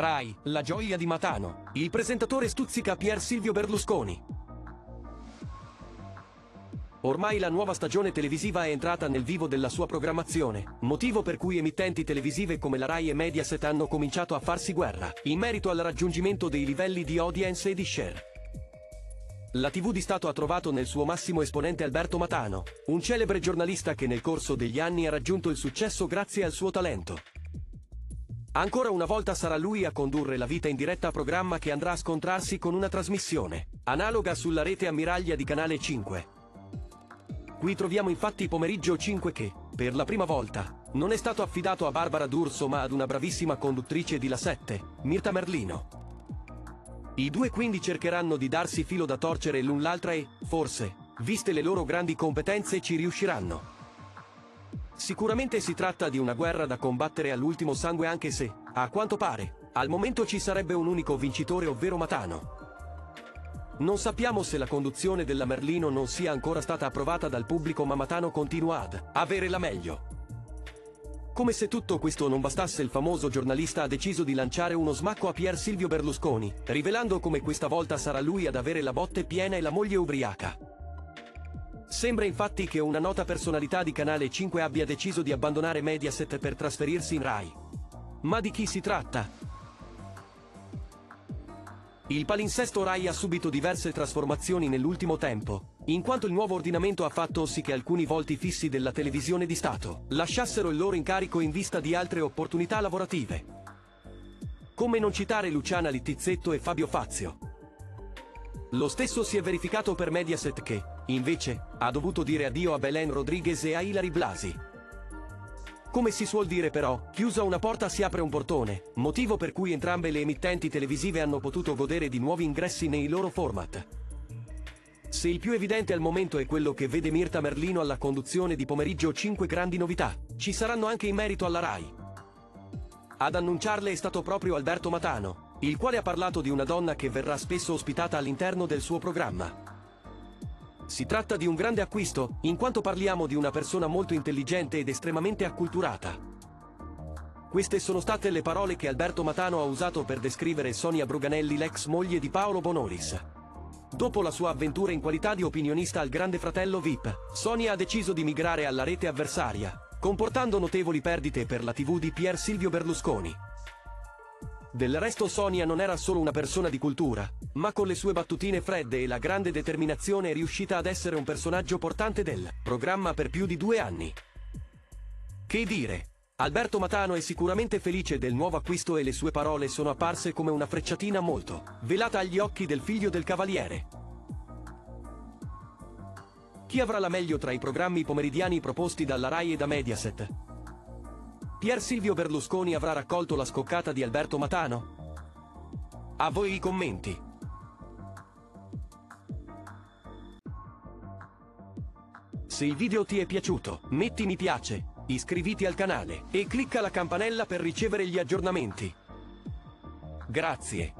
RAI, la gioia di Matano. Il presentatore stuzzica Pier Silvio Berlusconi. Ormai la nuova stagione televisiva è entrata nel vivo della sua programmazione, motivo per cui emittenti televisive come la RAI e Mediaset hanno cominciato a farsi guerra, in merito al raggiungimento dei livelli di audience e di share. La TV di Stato ha trovato nel suo massimo esponente Alberto Matano, un celebre giornalista che nel corso degli anni ha raggiunto il successo grazie al suo talento. Ancora una volta sarà lui a condurre la vita in diretta a programma che andrà a scontrarsi con una trasmissione, analoga sulla rete ammiraglia di Canale 5. Qui troviamo infatti Pomeriggio 5 che, per la prima volta, non è stato affidato a Barbara D'Urso ma ad una bravissima conduttrice di La 7, Mirta Merlino. I due quindi cercheranno di darsi filo da torcere l'un l'altra e, forse, viste le loro grandi competenze, ci riusciranno. Sicuramente si tratta di una guerra da combattere all'ultimo sangue anche se, a quanto pare, al momento ci sarebbe un unico vincitore ovvero Matano. Non sappiamo se la conduzione della Merlino non sia ancora stata approvata dal pubblico ma Matano continua ad avere la meglio. Come se tutto questo non bastasse il famoso giornalista ha deciso di lanciare uno smacco a Pier Silvio Berlusconi, rivelando come questa volta sarà lui ad avere la botte piena e la moglie ubriaca. Sembra infatti che una nota personalità di Canale 5 abbia deciso di abbandonare Mediaset per trasferirsi in Rai. Ma di chi si tratta? Il palinsesto Rai ha subito diverse trasformazioni nell'ultimo tempo, in quanto il nuovo ordinamento ha fatto sì che alcuni volti fissi della televisione di Stato lasciassero il loro incarico in vista di altre opportunità lavorative. Come non citare Luciana Littizzetto e Fabio Fazio. Lo stesso si è verificato per Mediaset che, invece, ha dovuto dire addio a Belen Rodriguez e a Ilari Blasi. Come si suol dire però, chiusa una porta si apre un portone, motivo per cui entrambe le emittenti televisive hanno potuto godere di nuovi ingressi nei loro format. Se il più evidente al momento è quello che vede Mirta Merlino alla conduzione di pomeriggio 5 grandi novità, ci saranno anche in merito alla RAI. Ad annunciarle è stato proprio Alberto Matano, il quale ha parlato di una donna che verrà spesso ospitata all'interno del suo programma. Si tratta di un grande acquisto, in quanto parliamo di una persona molto intelligente ed estremamente acculturata. Queste sono state le parole che Alberto Matano ha usato per descrivere Sonia Bruganelli, l'ex moglie di Paolo Bonolis. Dopo la sua avventura in qualità di opinionista al Grande Fratello VIP, Sonia ha deciso di migrare alla rete avversaria, comportando notevoli perdite per la TV di Pier Silvio Berlusconi. Del resto Sonia non era solo una persona di cultura, ma con le sue battutine fredde e la grande determinazione è riuscita ad essere un personaggio portante del programma per più di due anni. Che dire? Alberto Matano è sicuramente felice del nuovo acquisto e le sue parole sono apparse come una frecciatina molto velata agli occhi del figlio del cavaliere. Chi avrà la meglio tra i programmi pomeridiani proposti dalla RAI e da Mediaset? Pier Silvio Berlusconi avrà raccolto la scoccata di Alberto Matano? A voi i commenti. Se il video ti è piaciuto, metti mi piace, iscriviti al canale e clicca la campanella per ricevere gli aggiornamenti. Grazie.